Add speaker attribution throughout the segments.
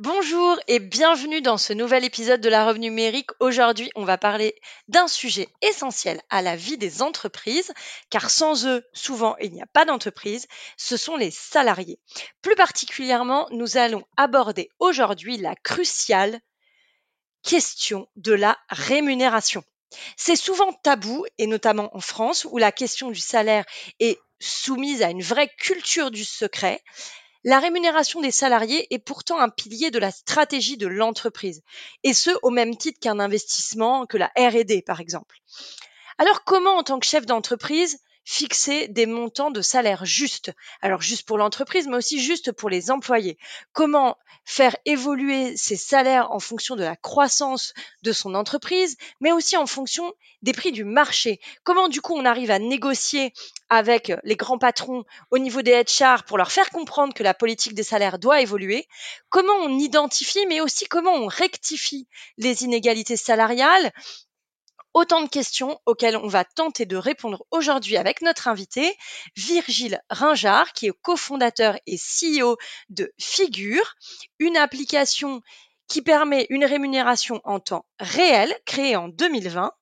Speaker 1: Bonjour et bienvenue dans ce nouvel épisode de la Robe numérique. Aujourd'hui, on va parler d'un sujet essentiel à la vie des entreprises, car sans eux, souvent, il n'y a pas d'entreprise, ce sont les salariés. Plus particulièrement, nous allons aborder aujourd'hui la cruciale question de la rémunération. C'est souvent tabou, et notamment en France, où la question du salaire est soumise à une vraie culture du secret. La rémunération des salariés est pourtant un pilier de la stratégie de l'entreprise, et ce au même titre qu'un investissement, que la RD par exemple. Alors comment en tant que chef d'entreprise fixer des montants de salaire justes. Alors juste pour l'entreprise, mais aussi juste pour les employés. Comment faire évoluer ces salaires en fonction de la croissance de son entreprise, mais aussi en fonction des prix du marché? Comment du coup on arrive à négocier avec les grands patrons au niveau des HR pour leur faire comprendre que la politique des salaires doit évoluer? Comment on identifie, mais aussi comment on rectifie les inégalités salariales? Autant de questions auxquelles on va tenter de répondre aujourd'hui avec notre invité, Virgile Ringard, qui est cofondateur et CEO de Figure, une application qui permet une rémunération en temps réel créée en 2020.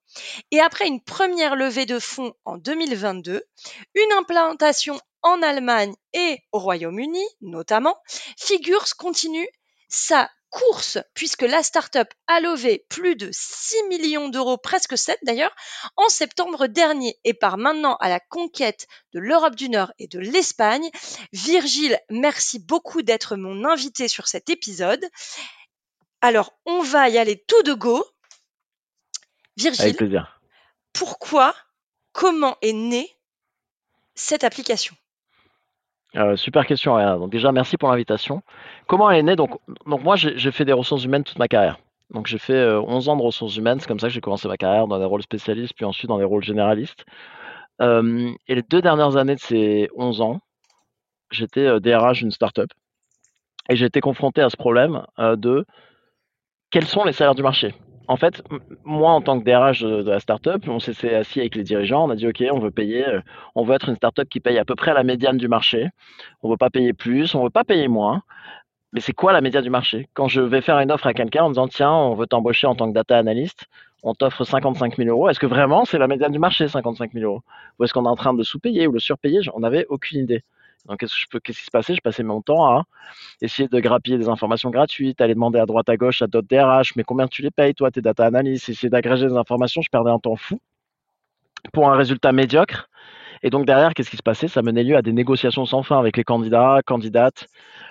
Speaker 1: Et après une première levée de fonds en 2022, une implantation en Allemagne et au Royaume-Uni notamment, Figures continue sa course, puisque la start-up a levé plus de 6 millions d'euros, presque 7 d'ailleurs, en septembre dernier et part maintenant à la conquête de l'Europe du Nord et de l'Espagne. Virgile, merci beaucoup d'être mon invité sur cet épisode. Alors, on va y aller tout de go. Virgile,
Speaker 2: Avec plaisir.
Speaker 1: pourquoi, comment est née cette application?
Speaker 2: Euh, super question, Ariana. Donc déjà, merci pour l'invitation. Comment elle est née? Donc, moi, j'ai fait des ressources humaines toute ma carrière. Donc j'ai fait euh, 11 ans de ressources humaines. C'est comme ça que j'ai commencé ma carrière dans des rôles spécialistes, puis ensuite dans des rôles généralistes. Euh, et les deux dernières années de ces 11 ans, j'étais euh, DRH d'une startup. Et j'ai été confronté à ce problème euh, de quels sont les salaires du marché? En fait, moi, en tant que DRH de, la startup, on s'est s'est assis avec les dirigeants, on a dit, OK, on veut payer, euh, on veut être une startup qui paye à peu près la médiane du marché. On veut pas payer plus, on veut pas payer moins. Mais c'est quoi la médiane du marché? Quand je vais faire une offre à quelqu'un en disant, tiens, on veut t'embaucher en tant que data analyst, on t'offre 55 000 euros. Est-ce que vraiment c'est la médiane du marché, 55 000 euros? Ou est-ce qu'on est en train de sous-payer ou de surpayer? On n'avait aucune idée. Donc, qu'est-ce que je peux, qu'est-ce qui se passait? Je passais mon temps à essayer de grappiller des informations gratuites, aller demander à droite à gauche à d'autres DRH, mais combien tu les payes, toi, tes data analysts, essayer d'agréger des informations, je perdais un temps fou pour un résultat médiocre. Et donc derrière, qu'est-ce qui se passait? Ça menait lieu à des négociations sans fin avec les candidats, candidates,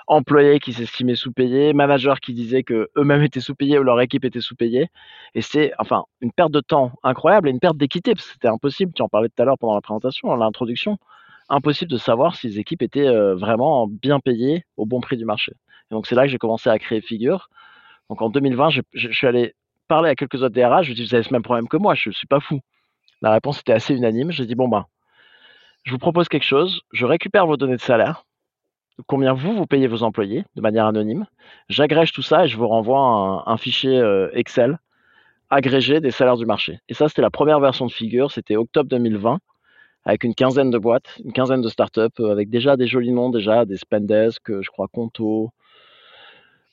Speaker 2: employés qui s'estimaient sous-payés, managers qui disaient que eux-mêmes étaient sous-payés ou leur équipe était sous-payée. Et c'est enfin une perte de temps incroyable et une perte d'équité parce que c'était impossible. Tu en parlais tout à l'heure pendant la présentation, l'introduction, impossible de savoir si les équipes étaient euh, vraiment bien payées au bon prix du marché. Et donc c'est là que j'ai commencé à créer Figure. Donc en 2020, je, suis allé parler à quelques autres DRH. Je dis vous avez ce même problème que moi, je suis pas fou. La réponse était assez unanime. J'ai dit bon ben je vous propose quelque chose, je récupère vos données de salaire, combien vous, vous payez vos employés de manière anonyme, j'agrège tout ça et je vous renvoie un, un fichier euh, Excel agrégé des salaires du marché. Et ça, c'était la première version de Figure, c'était octobre 2020, avec une quinzaine de boîtes, une quinzaine de startups, euh, avec déjà des jolis noms, déjà des Spendesk, euh, je crois Conto,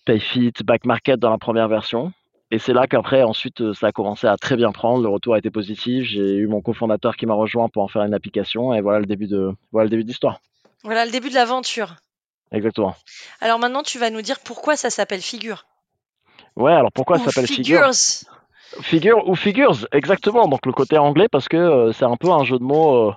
Speaker 2: Payfit, Back Market dans la première version. Et c'est là qu'après, ensuite, euh, ça a commencé à très bien prendre. Le retour a été positif. J'ai eu mon cofondateur qui m'a rejoint pour en faire une application. Et voilà le début de, voilà le début de l'histoire.
Speaker 1: Voilà le début de l'aventure.
Speaker 2: Exactement.
Speaker 1: Alors maintenant, tu vas nous dire pourquoi ça s'appelle Figure.
Speaker 2: Ouais, alors pourquoi
Speaker 1: Ou
Speaker 2: ça s'appelle Figure?
Speaker 1: Figures.
Speaker 2: Figure ou Figures, exactement. Donc le côté anglais, parce que euh, c'est un peu un jeu de mots euh,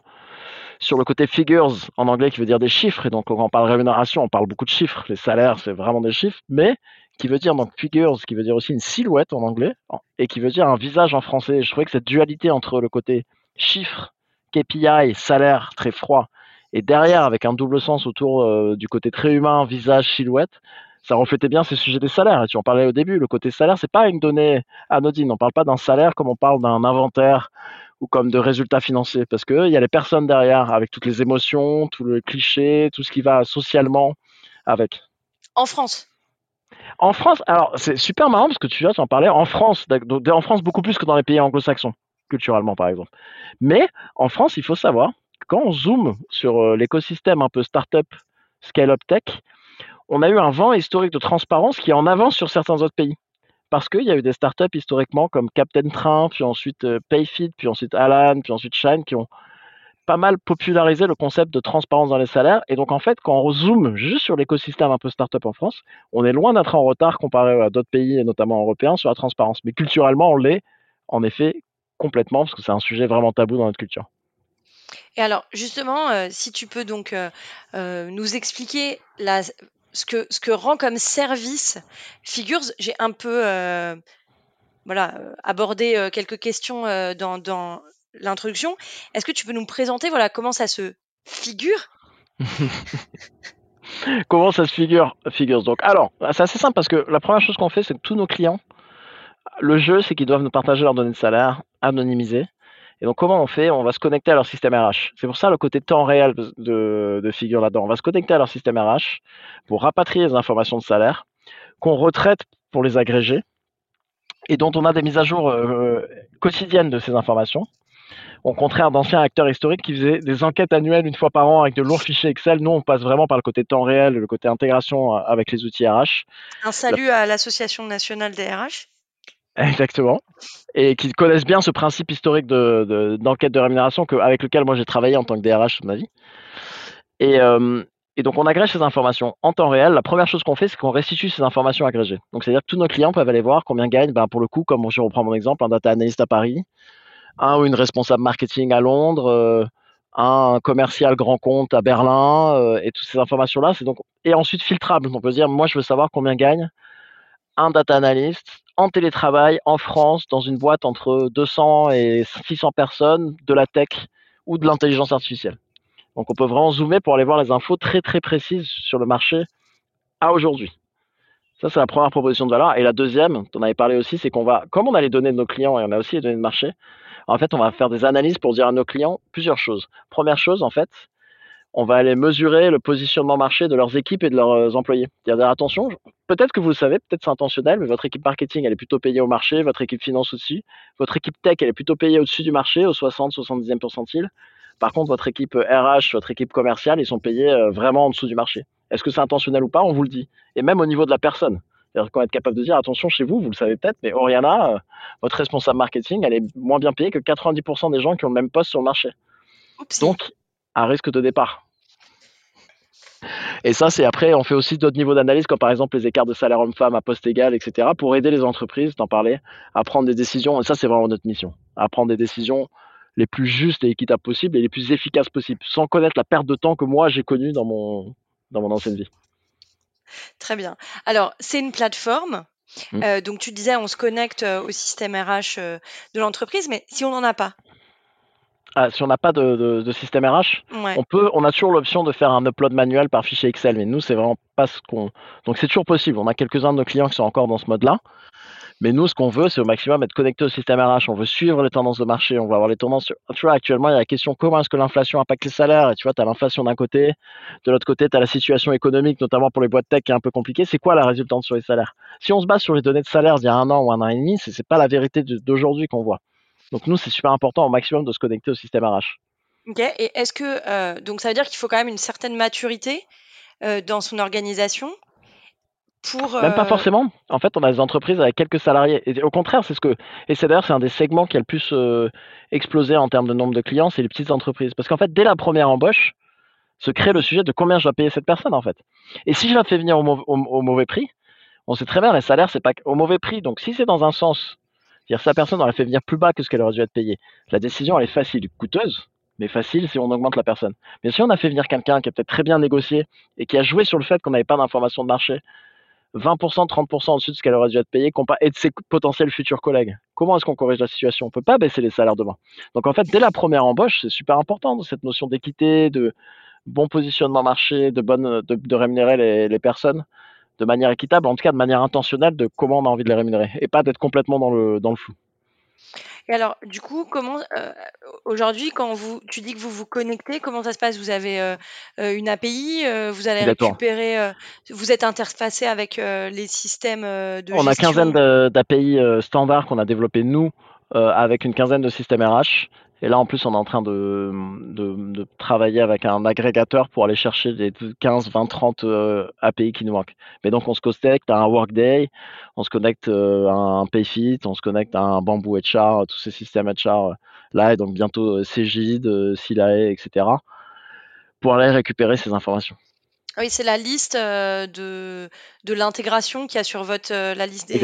Speaker 2: sur le côté figures en anglais qui veut dire des chiffres. Et donc quand on parle rémunération, on parle beaucoup de chiffres. Les salaires, c'est vraiment des chiffres. Mais qui veut dire donc figures, qui veut dire aussi une silhouette en anglais, et qui veut dire un visage en français. Je trouvais que cette dualité entre le côté chiffres, KPI, salaire très froid, et derrière avec un double sens autour euh, du côté très humain, visage, silhouette, ça reflétait bien ces sujets des salaires. Et tu en parlais au début, le côté salaire, c'est pas une donnée anodine. On parle pas d'un salaire comme on parle d'un inventaire ou comme de résultats financiers, parce qu'il y a les personnes derrière, avec toutes les émotions, tout le cliché, tout ce qui va socialement avec.
Speaker 1: En France
Speaker 2: En France, alors c'est super marrant parce que tu vois, tu en parlais, en France, en France beaucoup plus que dans les pays anglo-saxons, culturellement par exemple. Mais en France, il faut savoir, quand on zoome sur euh, l'écosystème un peu startup, scale-up tech, on a eu un vent historique de transparence qui est en avance sur certains autres pays parce qu'il y a eu des startups historiquement comme Captain Train, puis ensuite euh, Payfit, puis ensuite Alan, puis ensuite Shine, qui ont pas mal popularisé le concept de transparence dans les salaires. Et donc en fait, quand on zoome juste sur l'écosystème un peu startup en France, on est loin d'être en retard comparé à d'autres pays, notamment européens, sur la transparence. Mais culturellement, on l'est en effet complètement, parce que c'est un sujet vraiment tabou dans notre culture.
Speaker 1: Et alors, justement, euh, si tu peux donc euh, nous expliquer la, ce que, ce que rend comme service Figures, j'ai un peu euh, voilà, euh, abordé euh, quelques questions dans, dans l'introduction. Est-ce que tu peux nous présenter voilà, comment ça se figure?
Speaker 2: Comment ça se figure Figures donc? Alors, c'est assez simple parce que la première chose qu'on fait, c'est que tous nos clients, le jeu, c'est qu'ils doivent nous partager leurs données de salaire anonymisées. Et donc, comment on fait? On va se connecter à leur système RH. C'est pour ça le côté temps réel de, de figure là-dedans. On va se connecter à leur système RH pour rapatrier les informations de salaire qu'on retraite pour les agréger et dont on a des mises à jour euh, quotidiennes de ces informations. Au contraire d'anciens acteurs historiques qui faisaient des enquêtes annuelles une fois par an avec de lourds fichiers Excel, nous on passe vraiment par le côté temps réel, le côté intégration avec les outils RH.
Speaker 1: Un salut à l'Association nationale des RH.
Speaker 2: Exactement. Et qui connaissent bien ce principe historique de, d'enquête de, rémunération que, avec lequel moi j'ai travaillé en tant que DRH toute ma vie. Et, euh, et donc on agrège ces informations en temps réel. La première chose qu'on fait, c'est qu'on restitue ces informations agrégées. Donc c'est-à-dire que tous nos clients peuvent aller voir combien gagnent, ben, pour le coup, comme je reprends mon exemple, un data analyst à Paris, un ou une responsable marketing à Londres, euh, un commercial grand compte à Berlin, euh, et toutes ces informations-là, c'est donc et ensuite filtrable. On peut dire, moi je veux savoir combien gagne un data analyst en télétravail en France dans une boîte entre 200 et 600 personnes de la tech ou de l'intelligence artificielle. Donc on peut vraiment zoomer pour aller voir les infos très très précises sur le marché à aujourd'hui. Ça, c'est la première proposition de valeur. Et la deuxième, tu en avais parlé aussi, c'est qu'on va, comme on a les données de nos clients et on a aussi les données de marché, en fait, on va faire des analyses pour dire à nos clients plusieurs choses. Première chose, en fait, on va aller mesurer le positionnement marché de leurs équipes et de leurs euh, employés. Dire attention, peut-être que vous le savez, peut-être c'est intentionnel, mais votre équipe marketing, elle est plutôt payée au marché, votre équipe finance aussi, votre équipe tech, elle est plutôt payée au-dessus du marché, au 60-70e pourcentile. Par contre, votre équipe RH, euh, votre équipe commerciale, ils sont payés euh, vraiment en dessous du marché. Est-ce que c'est intentionnel ou pas? On vous le dit. Et même au niveau de la personne. C'est-à-dire qu'on va être capable de dire, attention, chez vous, vous le savez peut-être, mais Oriana, votre responsable marketing, elle est moins bien payée que 90% des gens qui ont le même poste sur le marché. Donc, à risque de départ. Et ça, c'est après, on fait aussi d'autres niveaux d'analyse, comme par exemple les écarts de salaire homme-femme à poste égal, etc., pour aider les entreprises, t'en parler, à prendre des décisions. Et ça, c'est vraiment notre mission, à prendre des décisions les plus justes et équitables possibles et les plus efficaces possibles, sans connaître la perte de temps que moi j'ai connue dans mon, dans mon ancienne vie.
Speaker 1: Très bien. Alors, c'est une plateforme. Mmh. Euh, donc, tu disais, on se connecte euh, au système RH euh, de l'entreprise, mais si on n'en a pas,
Speaker 2: ah, si on n'a pas de, de, système RH, on peut, on a toujours l'option de faire un upload manuel par fichier Excel, mais nous c'est vraiment pas ce qu'on. Donc c'est toujours possible. On a quelques-uns de nos clients qui sont encore dans ce mode-là, mais nous ce qu'on veut, c'est au maximum être connecté au système RH. On veut suivre les tendances de marché, on veut avoir les tendances. Tu vois, actuellement il y a la question comment est-ce que l'inflation impacte les salaires? Et tu vois, tu as l'inflation d'un côté, de l'autre côté, tu as la situation économique, notamment pour les boîtes tech, qui est un peu compliquée. C'est quoi la résultante sur les salaires? Si on se base sur les données de salaire d'il y a un an ou un an et demi, c'est pas la vérité d'aujourd'hui qu'on voit. Donc nous, c'est super important au maximum de se connecter au système RH.
Speaker 1: Ok, et est-ce que euh, donc ça veut dire qu'il faut quand même une certaine maturité euh, dans son organisation pour
Speaker 2: même pas euh, forcément. En fait, on a des entreprises avec quelques salariés. Et au contraire, c'est ce que et c'est d'ailleurs c'est un des segments qui a le plus explosé en termes de nombre de clients, c'est les petites entreprises. Parce qu'en fait, dès la première embauche, se crée le sujet de combien je dois payer cette personne en fait. Et si je la fais venir au, au mauvais prix, on sait très bien les salaires c'est pas au mauvais prix. Donc si c'est dans un sens c'est-à-dire sa personne, on la fait venir plus bas que ce qu'elle aurait dû être payée. La décision, elle est facile, coûteuse, mais facile si on augmente la personne. Mais si on a fait venir quelqu'un qui a peut-être très bien négocié et qui a joué sur le fait qu'on n'avait pas d'informations de marché, 20%, 30% au-dessus de ce qu'elle aurait dû être payée, et de ses potentiels futurs collègues. Comment est-ce qu'on corrige la situation? On ne peut pas baisser les salaires demain. Donc en fait, dès la première embauche, c'est super important cette notion d'équité, de bon positionnement marché, de, bonne, de, rémunérer les, les personnes de manière équitable, en tout cas de manière intentionnelle, de comment on a envie de les rémunérer, et pas d'être complètement dans le, dans le flou.
Speaker 1: Et alors, du coup, comment euh, aujourd'hui, quand vous, tu dis que vous vous connectez, comment ça se passe? Vous avez euh, euh, une API, vous allez récupérer, vous êtes interfacé avec les systèmes de
Speaker 2: On a quinzaine d'API standards qu'on a développés nous avec une quinzaine de systèmes RH et là, en plus, on est en train de, de, travailler avec un agrégateur pour aller chercher les 15, 20, 30 API qui nous manquent. Mais donc, on se connecte à un Workday, on se connecte euh, à un Payfit, on se connecte à un Bamboo HR, tous ces systèmes HR euh, là, et donc bientôt euh, Cgid, Silae, etc., pour aller récupérer ces informations.
Speaker 1: Oui, c'est la liste de, de l'intégration qui a sur votre la liste des,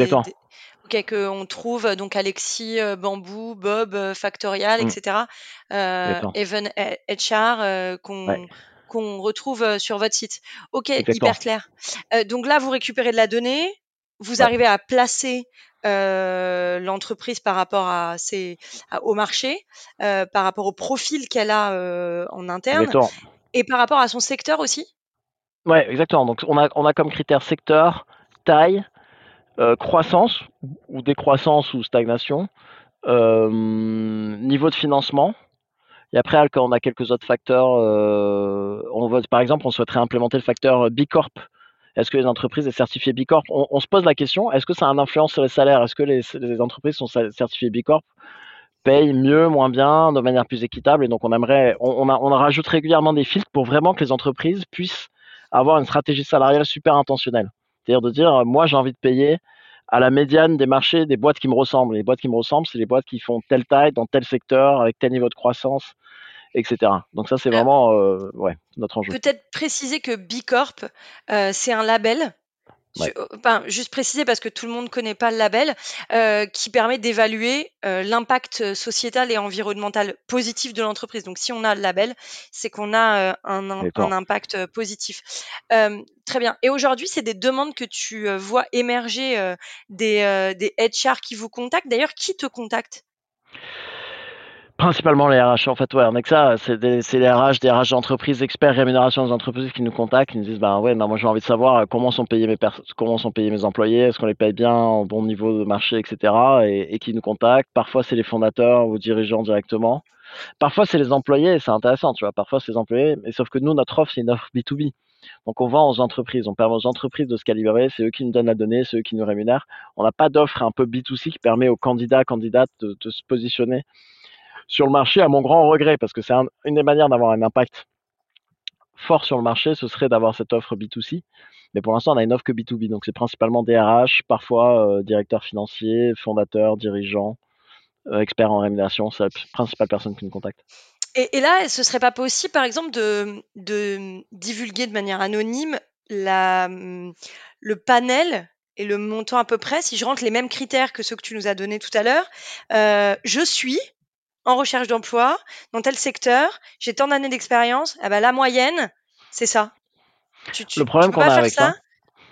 Speaker 1: Qu'on trouve euh, donc Alexis, euh, Bambou, Bob, euh, Factorial, etc. Euh, Even HR qu'on retrouve sur votre site. Ok, hyper clair. donc là, vous récupérez de la donnée, vous arrivez à placer l'entreprise par rapport à ses, au marché, par rapport au profil qu'elle a en interne, et par rapport à son secteur aussi?
Speaker 2: Ouais, exactement. Donc on a, on a comme critère secteur, taille, euh, croissance ou décroissance ou stagnation, euh, niveau de financement. Et après, quand on a quelques autres facteurs, euh, on veut, par exemple, on souhaiterait implémenter le facteur B Corp. Est-ce que les entreprises sont certifiées B Corp on, se pose la question, est-ce que ça a une influence sur les salaires? Est-ce que les, entreprises sont certifiées B Corp payent mieux, moins bien, de manière plus équitable Et donc, on aimerait, on, on, rajoute régulièrement des filtres pour vraiment que les entreprises puissent avoir une stratégie salariale super intentionnelle. C'est-à-dire de dire, moi, j'ai envie de payer à la médiane des marchés des boîtes qui me ressemblent. Les boîtes qui me ressemblent, c'est les boîtes qui font telle taille, dans tel secteur, avec tel niveau de croissance, etc. Donc ça, c'est vraiment euh, ouais, notre enjeu.
Speaker 1: Peut-être préciser que B Corp, euh, c'est un label juste préciser parce que tout le monde ne connaît pas le label, euh, qui permet d'évaluer euh, l'impact sociétal et environnemental positif de l'entreprise. Donc, si on a le label, c'est qu'on a euh, un, un, impact positif. très bien. Et aujourd'hui, c'est des demandes que tu vois émerger des, des HR qui vous contactent. D'ailleurs, qui te contacte?
Speaker 2: Principalement les RH, en fait, ouais, on est que ça, c'est les RH, des RH d'entreprise, experts rémunération des entreprises qui nous contactent, qui nous disent, bah ouais, non, moi j'ai envie de savoir euh, comment sont payés mes comment sont payés mes employés, est-ce qu'on les paye bien au bon niveau de marché, etc. Et, qui nous contactent. Parfois c'est les fondateurs ou dirigeants directement. Parfois c'est les employés, c'est intéressant, tu vois. Parfois c'est les employés, mais sauf que nous notre offre c'est une offre B2B. Donc on vend aux entreprises, on permet aux entreprises de se calibrer, c'est eux qui nous donnent la donnée, c'est eux qui nous rémunèrent. On n'a pas d'offre un peu B2C qui permet aux candidats, candidates de se positionner sur le marché à mon grand regret, parce que c'est une des manières d'avoir un impact fort sur le marché, ce serait d'avoir cette offre B2C. Mais pour l'instant, on a une offre que B2B. Donc, c'est principalement DRH, parfois euh, directeur financier, fondateur, dirigeant, euh, expert en rémunération. C'est la principale personne qui nous contacte.
Speaker 1: Et, là, ce serait pas possible, par exemple, de, divulguer de manière anonyme le panel et le montant à peu près, si je rentre les mêmes critères que ceux que tu nous as donnés tout à l'heure, euh, je suis en recherche d'emploi dans tel secteur, j'ai tant d'années d'expérience, ah bah, la moyenne, c'est ça.
Speaker 2: le problème qu'on a avec ça,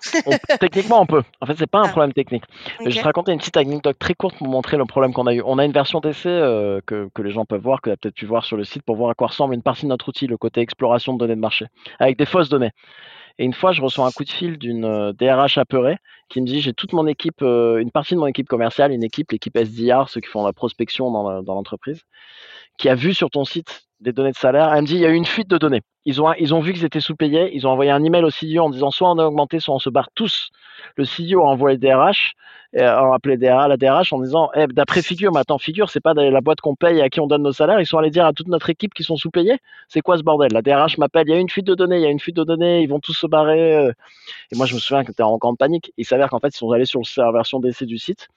Speaker 2: techniquement, on peut. En fait, c'est pas un ah. problème technique. Je vais te raconter une petite anecdote très courte pour montrer le problème qu'on a eu. On a une version d'essai euh, que, que, les gens peuvent voir, que tu as peut-être pu voir sur le site pour voir à quoi ressemble une partie de notre outil, le côté exploration de données de marché, avec des fausses données. Et une fois, je reçois un coup de fil d'une DRH euh, apeurée qui me dit j'ai toute mon équipe, euh, une partie de mon équipe commerciale, une équipe, l'équipe SDR, ceux qui font la prospection dans l'entreprise, qui a vu sur ton site des données de salaire. Elle me dit il y a eu une fuite de données. Ils ont, ils ont vu qu'ils étaient sous-payés. Ils ont envoyé un email au CEO en disant soit on a augmenté, soit on se barre tous. Le CEO a envoyé et a appelé DRH, la DRH en disant eh, d'après Figure, mais attends, Figure, c'est pas la boîte qu'on paye et à qui on donne nos salaires. Ils sont allés dire à toute notre équipe qui sont sous-payés. C'est quoi ce bordel? La DRH m'appelle il y a une fuite de données, il y a une fuite de données, ils vont tous se barrer. Euh. Et moi, je me souviens que tu en grande panique. Il s'avère qu'en fait, ils sont allés sur la version d'essai du site.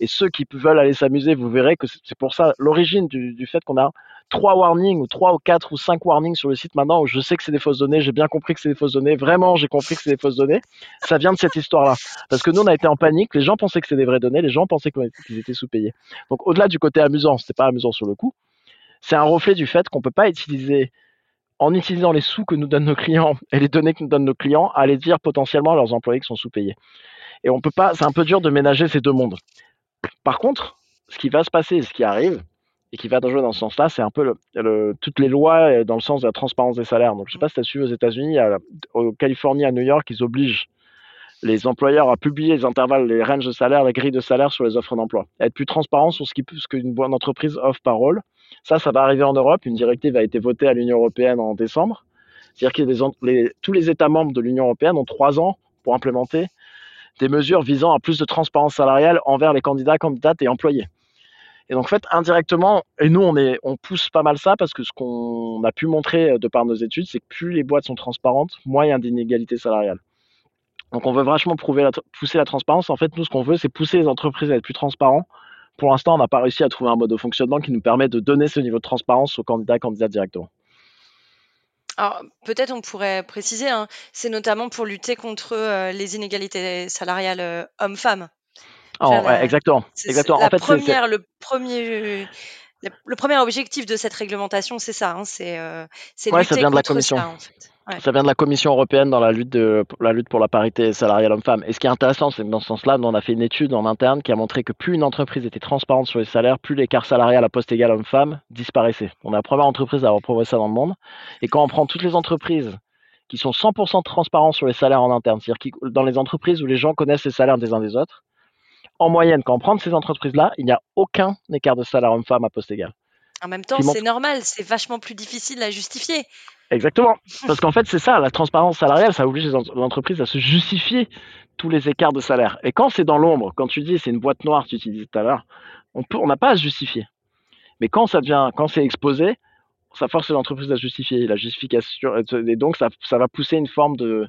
Speaker 2: Et ceux qui veulent aller s'amuser, vous verrez que c'est pour ça l'origine du, fait qu'on a trois warnings ou trois ou quatre ou cinq warnings sur le site maintenant où je sais que c'est des fausses données, j'ai bien compris que c'est des fausses données, vraiment j'ai compris que c'est des fausses données. Ça vient de cette histoire-là. Parce que nous on a été en panique, les gens pensaient que c'était des vraies données, les gens pensaient qu'ils étaient sous-payés. Donc au-delà du côté amusant, c'était pas amusant sur le coup, c'est un reflet du fait qu'on peut pas utiliser en utilisant les sous que nous donnent nos clients et les données que nous donnent nos clients, aller dire potentiellement à leurs employés qui sont sous-payés. Et on peut pas, c'est un peu dur de ménager ces deux mondes. Par contre, ce qui va se passer, ce qui arrive, et qui va jouer dans ce sens-là, c'est un peu toutes les lois euh, dans le sens de la transparence des salaires. Donc, je ne sais pas si tu as suivi aux États-Unis, au Californie, à New York, ils obligent les employeurs à publier les intervalles, les ranges de salaire, les grilles de salaire sur les offres d'emploi, être plus transparent sur ce qu'une bonne entreprise offre par rôle. Ça, ça va arriver en Europe. Une directive a été votée à l'Union européenne en décembre. C'est-à-dire que tous les États membres de l'Union européenne ont trois ans pour implémenter des mesures visant à plus de transparence salariale envers les candidats, candidates et employés. Et donc, en fait, indirectement, et nous, on, est, pousse pas mal ça parce que ce qu'on a pu montrer de par nos études, c'est que plus les boîtes sont transparentes, moins il y a d'inégalités salariales. Donc, on veut prouver pousser la transparence. En fait, nous, ce qu'on veut, c'est pousser les entreprises à être plus transparents. Pour l'instant, on n'a pas réussi à trouver un mode de fonctionnement qui nous permet de donner ce niveau de transparence aux candidats, candidates directement.
Speaker 1: Alors, peut-être on pourrait préciser, hein, c'est notamment pour lutter contre euh, les inégalités salariales euh, hommes-femmes.
Speaker 2: Oh, exactement. exactement.
Speaker 1: La première, le premier, le premier objectif de cette réglementation, c'est ça. Hein, c'est euh, lutter
Speaker 2: ça vient de la commission. Ça, en fait. Ça vient de la Commission européenne dans la lutte, de, la lutte pour la parité salariale homme-femme. Et ce qui est intéressant, c'est que dans ce sens-là, on a fait une étude en interne qui a montré que plus une entreprise était transparente sur les salaires, plus l'écart salarial à poste égal homme-femme disparaissait. On est la première entreprise à avoir prouvé ça dans le monde. Et quand on prend toutes les entreprises qui sont 100% transparentes sur les salaires en interne, c'est-à-dire dans les entreprises où les gens connaissent les salaires des uns des autres, en moyenne, quand on prend ces entreprises-là, il n'y a aucun écart de salaire homme-femme à poste égal.
Speaker 1: En même temps, c'est normal, c'est vachement plus difficile à justifier.
Speaker 2: Exactement. Parce qu'en fait, c'est ça, la transparence salariale, ça oblige les entreprises à se justifier tous les écarts de salaire. Et quand c'est dans l'ombre, quand tu dis c'est une boîte noire, tu disais tout à l'heure, on n'a pas à se justifier. Mais quand ça devient, quand c'est exposé, ça force l'entreprise à justifier. La justification, et donc ça, ça va pousser une forme de,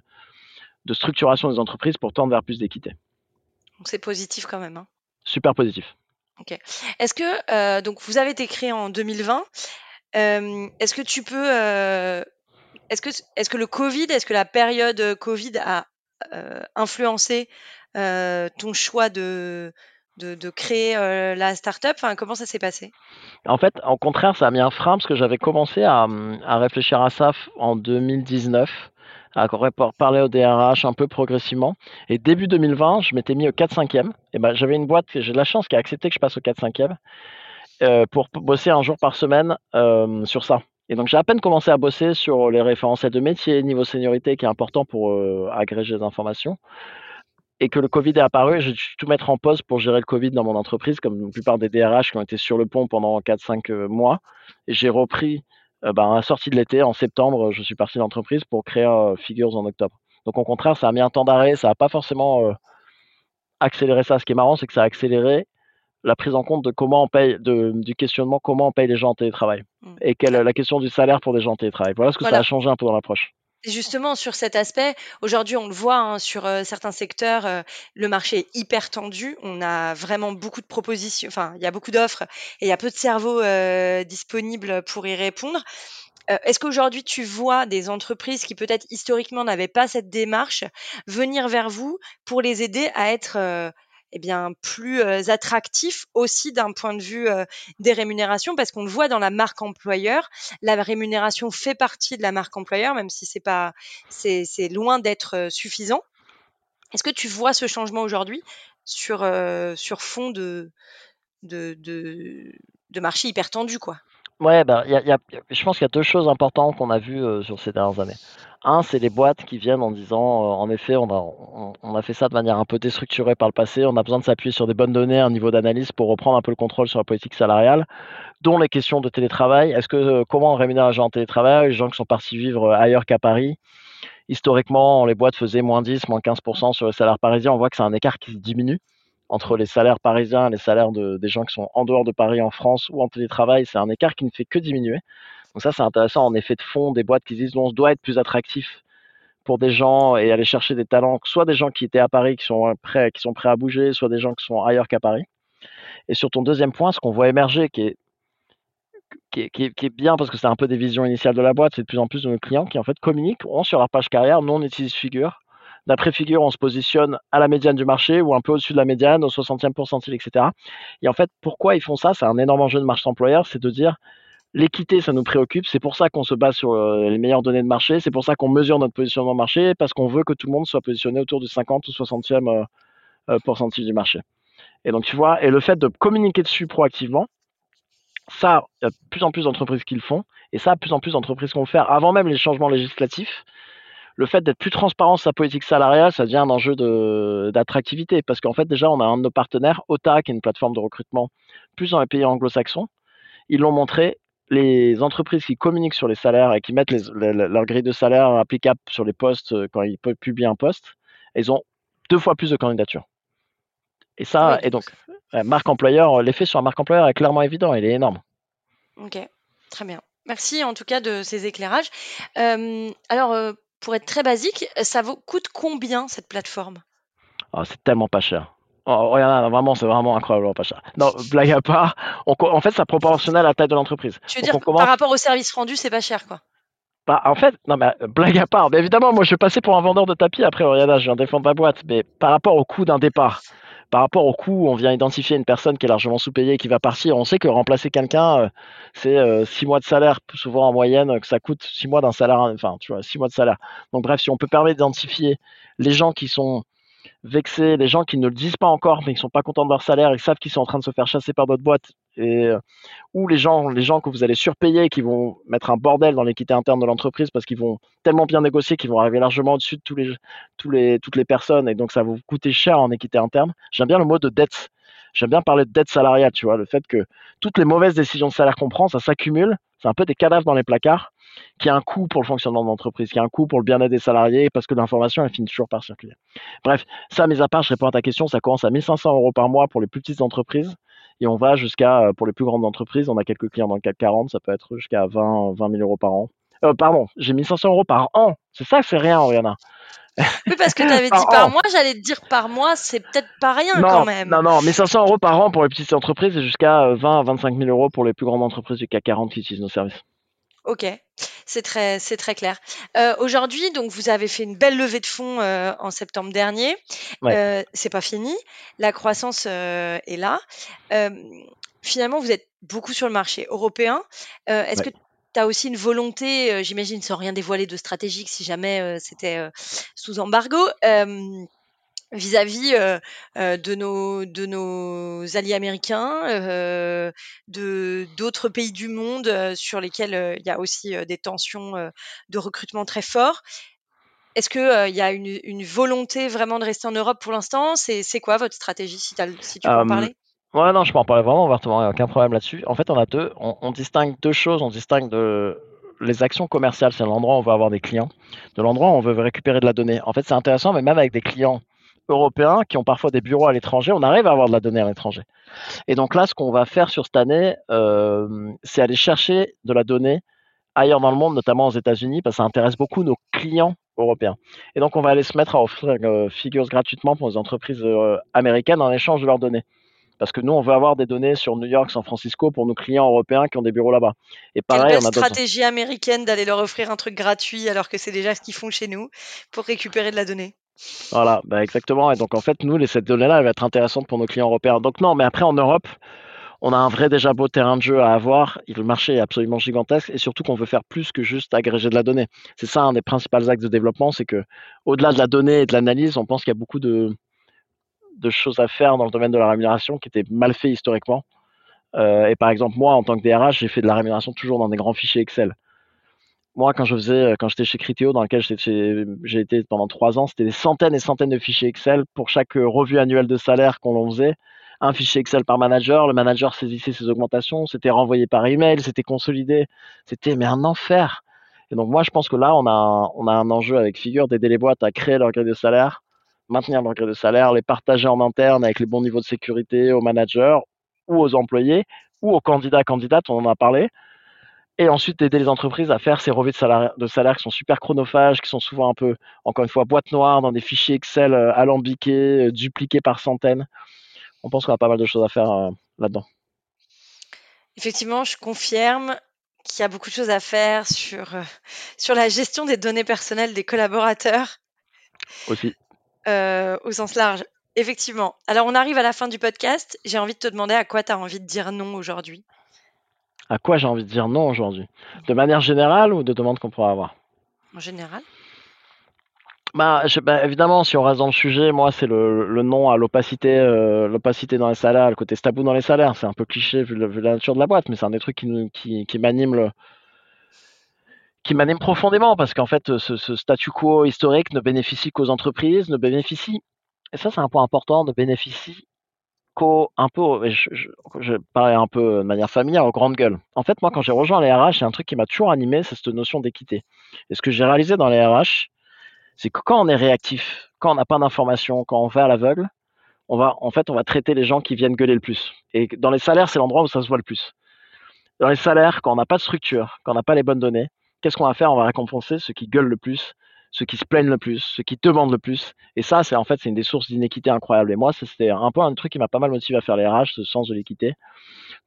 Speaker 2: de structuration des entreprises pour tendre vers plus d'équité.
Speaker 1: Donc c'est positif quand même. Hein.
Speaker 2: Super positif.
Speaker 1: Ok. Est-ce que euh, donc vous avez été créé en 2020 euh, Est-ce que tu peux euh, est-ce que est-ce que le Covid, est-ce que la période Covid a influencé ton choix de de, créer la startup? Comment ça s'est passé?
Speaker 2: En fait, au contraire, ça a mis un frein parce que j'avais commencé à, à réfléchir à ça en 2019 à parler au DRH un peu progressivement. Et début 2020, je m'étais mis au 4-5e. Et ben, j'avais une boîte, j'ai de la chance qui a accepté que je passe au 4-5e euh, pour bosser un jour par semaine euh, sur ça. Et donc j'ai à peine commencé à bosser sur les référentiels de métier, niveau seniorité qui est important pour euh, agréger des informations. Et que le Covid est apparu, j'ai dû tout mettre en pause pour gérer le Covid dans mon entreprise, comme la plupart des DRH qui ont été sur le pont pendant 4-5 mois. Et j'ai repris euh, bah, à la sortie de l'été, en septembre, je suis parti de l'entreprise pour créer euh, Figures en octobre. Donc au contraire, ça a mis un temps d'arrêt, ça n'a pas forcément euh, accéléré ça. Ce qui est marrant, c'est que ça a accéléré la prise en compte de comment on paye, du questionnement comment on paye les gens en télétravail mmh. et quelle la question du salaire pour les gens en télétravail. Voilà ce que ça a changé un peu dans l'approche
Speaker 1: justement, sur cet aspect, aujourd'hui, on le voit hein, sur euh, certains secteurs, euh, le marché est hyper tendu. On a vraiment beaucoup de propositions, enfin, il y a beaucoup d'offres et il y a peu de cerveaux euh, disponibles pour y répondre. Est-ce qu'aujourd'hui, tu vois des entreprises qui peut-être historiquement n'avaient pas cette démarche venir vers vous pour les aider à être eh bien, plus attractif aussi d'un point de vue des rémunérations, parce qu'on le voit dans la marque employeur, la rémunération fait partie de la marque employeur, même si c'est pas, c'est, loin d'être suffisant. Est-ce que tu vois ce changement aujourd'hui sur, sur fond de, de, marché hyper tendu, quoi?
Speaker 2: Ouais, bah, y a, je pense qu'il y a deux choses importantes qu'on a vues sur ces dernières années. Un, c'est les boîtes qui viennent en disant, euh, en effet, on a, fait ça de manière un peu déstructurée par le passé, on a besoin de s'appuyer sur des bonnes données, un niveau d'analyse pour reprendre un peu le contrôle sur la politique salariale, dont les questions de télétravail. Est-ce que euh, comment on rémunère les gens en télétravail, les gens qui sont partis vivre euh, ailleurs qu'à Paris Historiquement, les boîtes faisaient moins 10, moins 15% sur les salaires parisiens. On voit que c'est un écart qui se diminue entre les salaires parisiens et les salaires de, des gens qui sont en dehors de Paris, en France ou en télétravail. C'est un écart qui ne fait que diminuer. Donc ça, c'est intéressant en effet de fond, des boîtes qui disent, on doit être plus attractif pour des gens et aller chercher des talents, soit des gens qui étaient à Paris, qui sont prêts, qui sont prêts à bouger, soit des gens qui sont ailleurs qu'à Paris. Et sur ton deuxième point, ce qu'on voit émerger, qui est, qui est, bien parce que c'est un peu des visions initiales de la boîte, c'est de plus en plus de nos clients qui en fait communiquent, ont sur leur page carrière, nous on utilise Figure. D'après Figure, on se positionne à la médiane du marché ou un peu au-dessus de la médiane, au 60e pourcentile, etc. Et en fait, pourquoi ils font ça? C'est un énorme enjeu de marché employeur, c'est de dire L'équité, ça nous préoccupe. C'est pour ça qu'on se base sur euh, les meilleures données de marché. C'est pour ça qu'on mesure notre positionnement marché, parce qu'on veut que tout le monde soit positionné autour du 50 ou 60e euh, euh, pourcentage du marché. Et donc, tu vois, et le fait de communiquer dessus proactivement, ça, il y a de plus en plus d'entreprises qui le font, et ça, de plus en plus d'entreprises qui vont le faire avant même les changements législatifs. le fait d'être plus transparent sur sa politique salariale, ça devient un enjeu d'attractivité. Parce qu'en fait, déjà, on a un de nos partenaires, OTA, qui est une plateforme de recrutement plus dans les pays anglo-saxons. Ils l'ont montré, les entreprises qui communiquent sur les salaires et qui mettent leur grille de salaire applicable sur les postes euh, quand ils publier un poste, elles ont deux fois plus de candidatures. Et ça, et donc, marque employeur, l'effet sur la marque employeur est clairement évident, il est énorme.
Speaker 1: Ok, très bien. Merci en tout cas de ces éclairages. Euh, alors, euh, pour être très basique, ça coûte combien cette plateforme?
Speaker 2: Ah, C'est tellement pas cher. Oh, regarde, vraiment, c'est vraiment incroyablement pas cher. Non, blague à part, en fait, ça proportionnel à la taille de l'entreprise.
Speaker 1: Tu veux dire, par rapport au service rendu, c'est pas cher, quoi
Speaker 2: bah, en fait, non, mais blague à part, évidemment, moi je vais passer pour un vendeur de tapis après, regarde, je viens défendre ma boîte, mais par rapport au coût d'un départ, par rapport au coût, on vient identifier une personne qui est largement sous-payée, qui va partir. On sait que remplacer quelqu'un, euh, c'est euh, six mois de salaire, souvent en moyenne, que ça coûte six mois d'un salaire, enfin, tu vois, six mois de salaire. Donc bref, si on peut permettre d'identifier les gens qui sont vexés, les gens qui ne le disent pas encore, mais qui sont pas contents de leur salaire et savent qu'ils sont en train de se faire chasser par d'autres boîtes, euh, ou les gens, les gens que vous allez surpayer, qui vont mettre un bordel dans l'équité interne de l'entreprise parce qu'ils vont tellement bien négocier qu'ils vont arriver largement au-dessus de toutes les personnes, et donc ça va vous coûter cher en équité interne. J'aime bien le mot de dette. J'aime bien parler de dette salariale, tu vois, le fait que toutes les mauvaises décisions de salaire qu'on prend, ça s'accumule, c'est un peu des cadavres dans les placards, qui a un coût pour le fonctionnement de l'entreprise, qui a un coût pour le bien-être des salariés, parce que l'information, elle finit toujours par circuler. Bref, ça, mis à part, je réponds à ta question, ça commence à 1500 euros par mois pour les plus petites entreprises, et on va jusqu'à, euh, pour les plus grandes entreprises, on a quelques clients dans le 440, ça peut être jusqu'à 20, 20 000 euros par an. Euh, pardon, j'ai 1500 euros par an. C'est ça, c'est rien, Oriana.
Speaker 1: Oui, parce que tu avais dit par mois, j'allais te dire par mois, c'est peut-être pas rien quand même.
Speaker 2: Non, non, 1500 euros par an pour les petites entreprises et jusqu'à 20 à 25 000 euros pour les plus grandes entreprises du CAC 40 qui utilisent nos services.
Speaker 1: Ok, c'est très, c'est très clair. Euh, aujourd'hui, donc vous avez fait une belle levée de fonds euh, en septembre dernier. Euh, c'est pas fini, la croissance est là. finalement, vous êtes beaucoup sur le marché européen. Est-ce que tu as aussi une volonté, j'imagine, sans rien dévoiler de stratégique, si jamais c'était sous embargo, vis-à-vis euh, euh, de nos de nos alliés américains, euh, de d'autres pays du monde sur lesquels il y a aussi des tensions de recrutement très forts. Est-ce que il y a une, une, volonté vraiment de rester en Europe pour l'instant? C'est quoi votre stratégie si, si tu peux en parler?
Speaker 2: Ouais, non, je peux en parler vraiment ouvertement, il n'y a aucun problème là-dessus. En fait, on a deux, on, distingue deux choses. On distingue les actions commerciales, c'est l'endroit où on veut avoir des clients, de l'endroit où on veut récupérer de la donnée. En fait, c'est intéressant, mais même avec des clients européens qui ont parfois des bureaux à l'étranger, on arrive à avoir de la donnée à l'étranger. Et donc là, ce qu'on va faire sur cette année, euh, c'est aller chercher de la donnée ailleurs dans le monde, notamment aux États-Unis, parce que ça intéresse beaucoup nos clients européens. Et donc, on va aller se mettre à offrir euh, Figures gratuitement pour les entreprises euh, américaines en échange de leurs données. Parce que nous, on veut avoir des données sur New York, San Francisco pour nos clients européens qui ont des bureaux là-bas.
Speaker 1: Et pareil, on a stratégie américaine d'aller leur offrir un truc gratuit alors que c'est déjà ce qu'ils font chez nous pour récupérer de la donnée.
Speaker 2: Voilà, bah exactement. Et donc en fait, nous, cette donnée-là, elle va être intéressante pour nos clients européens. Donc non, mais après en Europe, on a un vrai déjà beau terrain de jeu à avoir. Le marché est absolument gigantesque et surtout qu'on veut faire plus que juste agréger de la donnée. C'est ça un des principaux axes de développement, c'est que au-delà de la donnée et de l'analyse, on pense qu'il y a beaucoup de, de choses à faire dans le domaine de la rémunération qui étaient mal fait historiquement. Euh, et par exemple, moi, en tant que DRH, j'ai fait de la rémunération toujours dans des grands fichiers Excel moi, quand je faisais, quand j'étais chez Criteo, dans lequel j'ai été pendant trois ans, c'était des centaines et centaines de fichiers Excel pour chaque euh, revue annuelle de salaire qu'on faisait. Un fichier Excel par manager, le manager saisissait ses augmentations, c'était renvoyé par email, c'était consolidé, c'était mais un enfer. Et donc moi, je pense que là, on a un, on a un enjeu avec Figure d'aider les boîtes à créer leur grille de salaire, maintenir leur grille de salaire, les partager en interne avec les bons niveaux de sécurité aux managers ou aux employés ou aux candidats candidates, on en a parlé et ensuite d'aider les entreprises à faire ces revues de salaire, de salaire qui sont super chronophages, qui sont souvent un peu, encore une fois, boîte noire dans des fichiers Excel euh, alambiqués, euh, dupliqués par centaines. On pense qu'on a pas mal de choses à faire euh, là-dedans.
Speaker 1: Effectivement, je confirme qu'il y a beaucoup de choses à faire sur, sur la gestion des données personnelles des collaborateurs.
Speaker 2: Aussi.
Speaker 1: Au sens large. Effectivement. Alors, on arrive à la fin du podcast. J'ai envie de te demander à quoi tu as envie de dire non aujourd'hui
Speaker 2: à quoi j'ai envie de dire non aujourd'hui? De manière générale ou de demande qu'on pourra avoir?
Speaker 1: En général
Speaker 2: bah, bah, évidemment, si on reste dans le sujet, moi, c'est le, le non à l'opacité, euh, l'opacité dans les salaires, le côté tabou dans les salaires. C'est un peu cliché vu, la nature de la boîte, mais c'est un des trucs qui, qui, qui m'anime qui m'anime profondément parce qu'en fait, ce, ce, statu quo historique ne bénéficie qu'aux entreprises, ne bénéficie, et ça c'est un point important, ne bénéficie qu'au un peu, je, je, je parlais un peu de manière familière, aux grandes gueules. En fait, moi, quand j'ai rejoint les RH, il y a un truc qui m'a toujours animé, c'est cette notion d'équité. Et ce que j'ai réalisé dans les RH, c'est que quand on est réactif, quand on n'a pas d'informations, quand on va à l'aveugle, on va, en fait, on va traiter les gens qui viennent gueuler le plus. Et dans les salaires, c'est l'endroit où ça se voit le plus. Dans les salaires, quand on n'a pas de structure, quand on n'a pas les bonnes données, qu'est-ce qu'on va faire? On va récompenser ceux qui gueulent le plus, ceux qui se plaignent le plus, ceux qui demandent le plus. Et ça, c'est en fait, c'est une des sources d'inéquité incroyable. Et moi, c'était un peu un truc qui m'a pas mal motivé à faire les RH, ce sens de l'équité.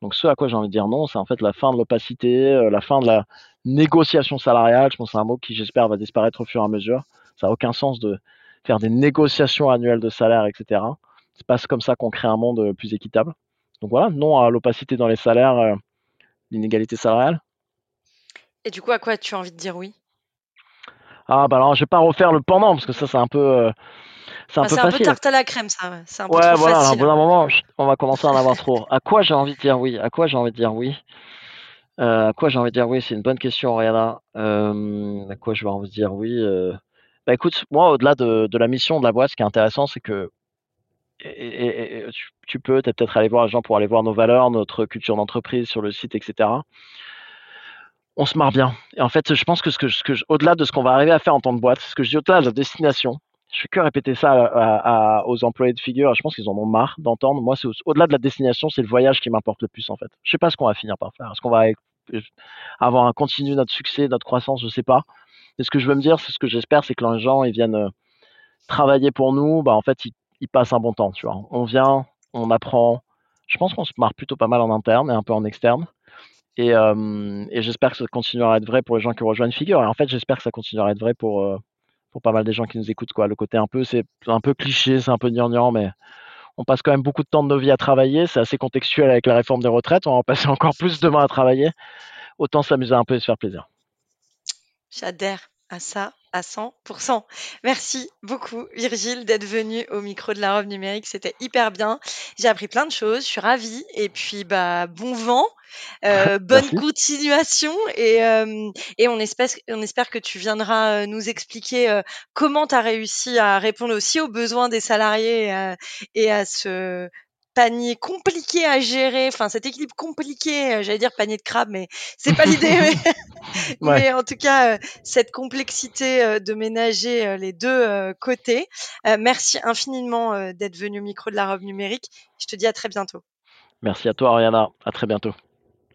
Speaker 2: Donc, ce à quoi j'ai envie de dire non, c'est en fait la fin de l'opacité, euh, la fin de la négociation salariale. Je pense que c'est un mot qui, j'espère, va disparaître au fur et à mesure. Ça n'a aucun sens de faire des négociations annuelles de salaire, etc. C'est pas comme ça qu'on crée un monde plus équitable. Donc voilà, non à l'opacité dans les salaires, euh, l'inégalité salariale.
Speaker 1: Et du coup, à quoi tu as envie de dire oui?
Speaker 2: Ah bah alors, je vais pas refaire le pendant parce que ça, c'est un peu, euh,
Speaker 1: c'est un
Speaker 2: peu
Speaker 1: C'est un peu tarte à la crème, ça. ouais. C'est un peu
Speaker 2: Ouais,
Speaker 1: trop
Speaker 2: voilà,
Speaker 1: facile.
Speaker 2: bout d'un moment, on va commencer à en avoir trop. À quoi j'ai envie de dire oui? À quoi j'ai envie de dire oui? Euh, À quoi j'ai envie de dire oui? C'est une bonne question, Rihanna. Euh, à quoi je vais envie de dire oui Bah écoute, moi, au-delà de, de la mission de la boîte, ce qui est intéressant, c'est que et, et- et tu, tu peux, t'es peut-être aller voir les gens pour aller voir nos valeurs, notre culture d'entreprise sur le site, etc. On se marre bien. Et en fait, je pense que ce que, au-delà de ce qu'on va arriver à faire en tant que boîte, ce que je dis au-delà de la destination, je fais que répéter ça à- aux employés de figure. Je pense qu'ils en ont marre d'entendre. Moi, c'est au- au-delà de la destination, c'est le voyage qui m'importe le plus en fait. Je sais pas ce qu'on va finir par faire. Est-ce qu'on va avoir un continu notre succès, notre croissance, je sais pas. Mais ce que je veux me dire, c'est ce que j'espère, c'est que les gens ils viennent euh, travailler pour nous. Bah en fait, ils, ils passent un bon temps. Tu vois, on vient, on apprend. Je pense qu'on se marre plutôt pas mal en interne et un peu en externe. Et, euh, et j'espère que ça continuera à être vrai pour les gens qui rejoignent Figure. Et en fait, j'espère que ça continuera à être vrai pour, euh, pour pas mal des gens qui nous écoutent. Quoi. Le côté un peu, c'est un peu cliché, c'est un peu gnangnan, mais on passe quand même beaucoup de temps de nos vies à travailler. C'est assez contextuel avec la réforme des retraites. On va en passer encore plus demain à travailler. Autant s'amuser un peu et se faire plaisir.
Speaker 1: J'adhère à ça à 100%. Merci beaucoup Virgile d'être venu au micro de la robe numérique, c'était hyper bien. J'ai appris plein de choses, je suis ravie et puis bah bon vent, euh, bonne
Speaker 2: Merci.
Speaker 1: continuation et, euh, et on, espère, on espère que tu viendras euh, nous expliquer euh, comment tu as réussi à répondre aussi aux besoins des salariés et à, et à ce panier compliqué à gérer, enfin cet équilibre compliqué, euh, j'allais dire panier de crabe, mais c'est pas l'idée. mais...
Speaker 2: Ouais.
Speaker 1: Mais en tout cas, euh, cette complexité euh, de ménager les deux côtés. Merci infiniment d'être venu au micro de la robe numérique. Je te dis à très bientôt.
Speaker 2: Merci à toi, Ariana. À très bientôt.